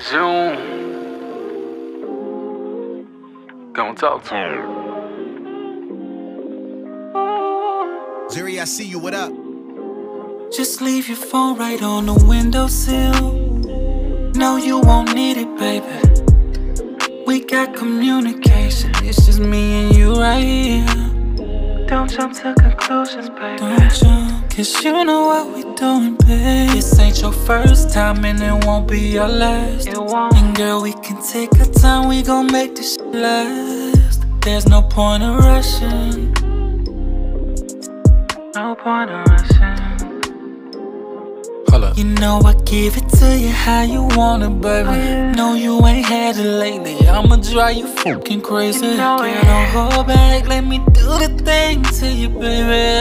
Zoom. Don't talk to me. Jerry, I see you. What up? Just leave your phone right on the windowsill. No, you won't need it, baby. We got communication. It's just me and you right here. Don't jump to conclusions, baby. Don't jump, cause you know what we doing, babe. This ain't your first time and it won't be your last. It won't. And girl, we can take our time, we gon' make this shit last. There's no point in rushing. No point in rushing. Hold up. You know I give it to you how you want it, baby. Oh, yeah. No, you ain't had it lately. I'ma drive you fucking crazy. You know Girl, it. don't hold back. Let me do the thing to you, baby.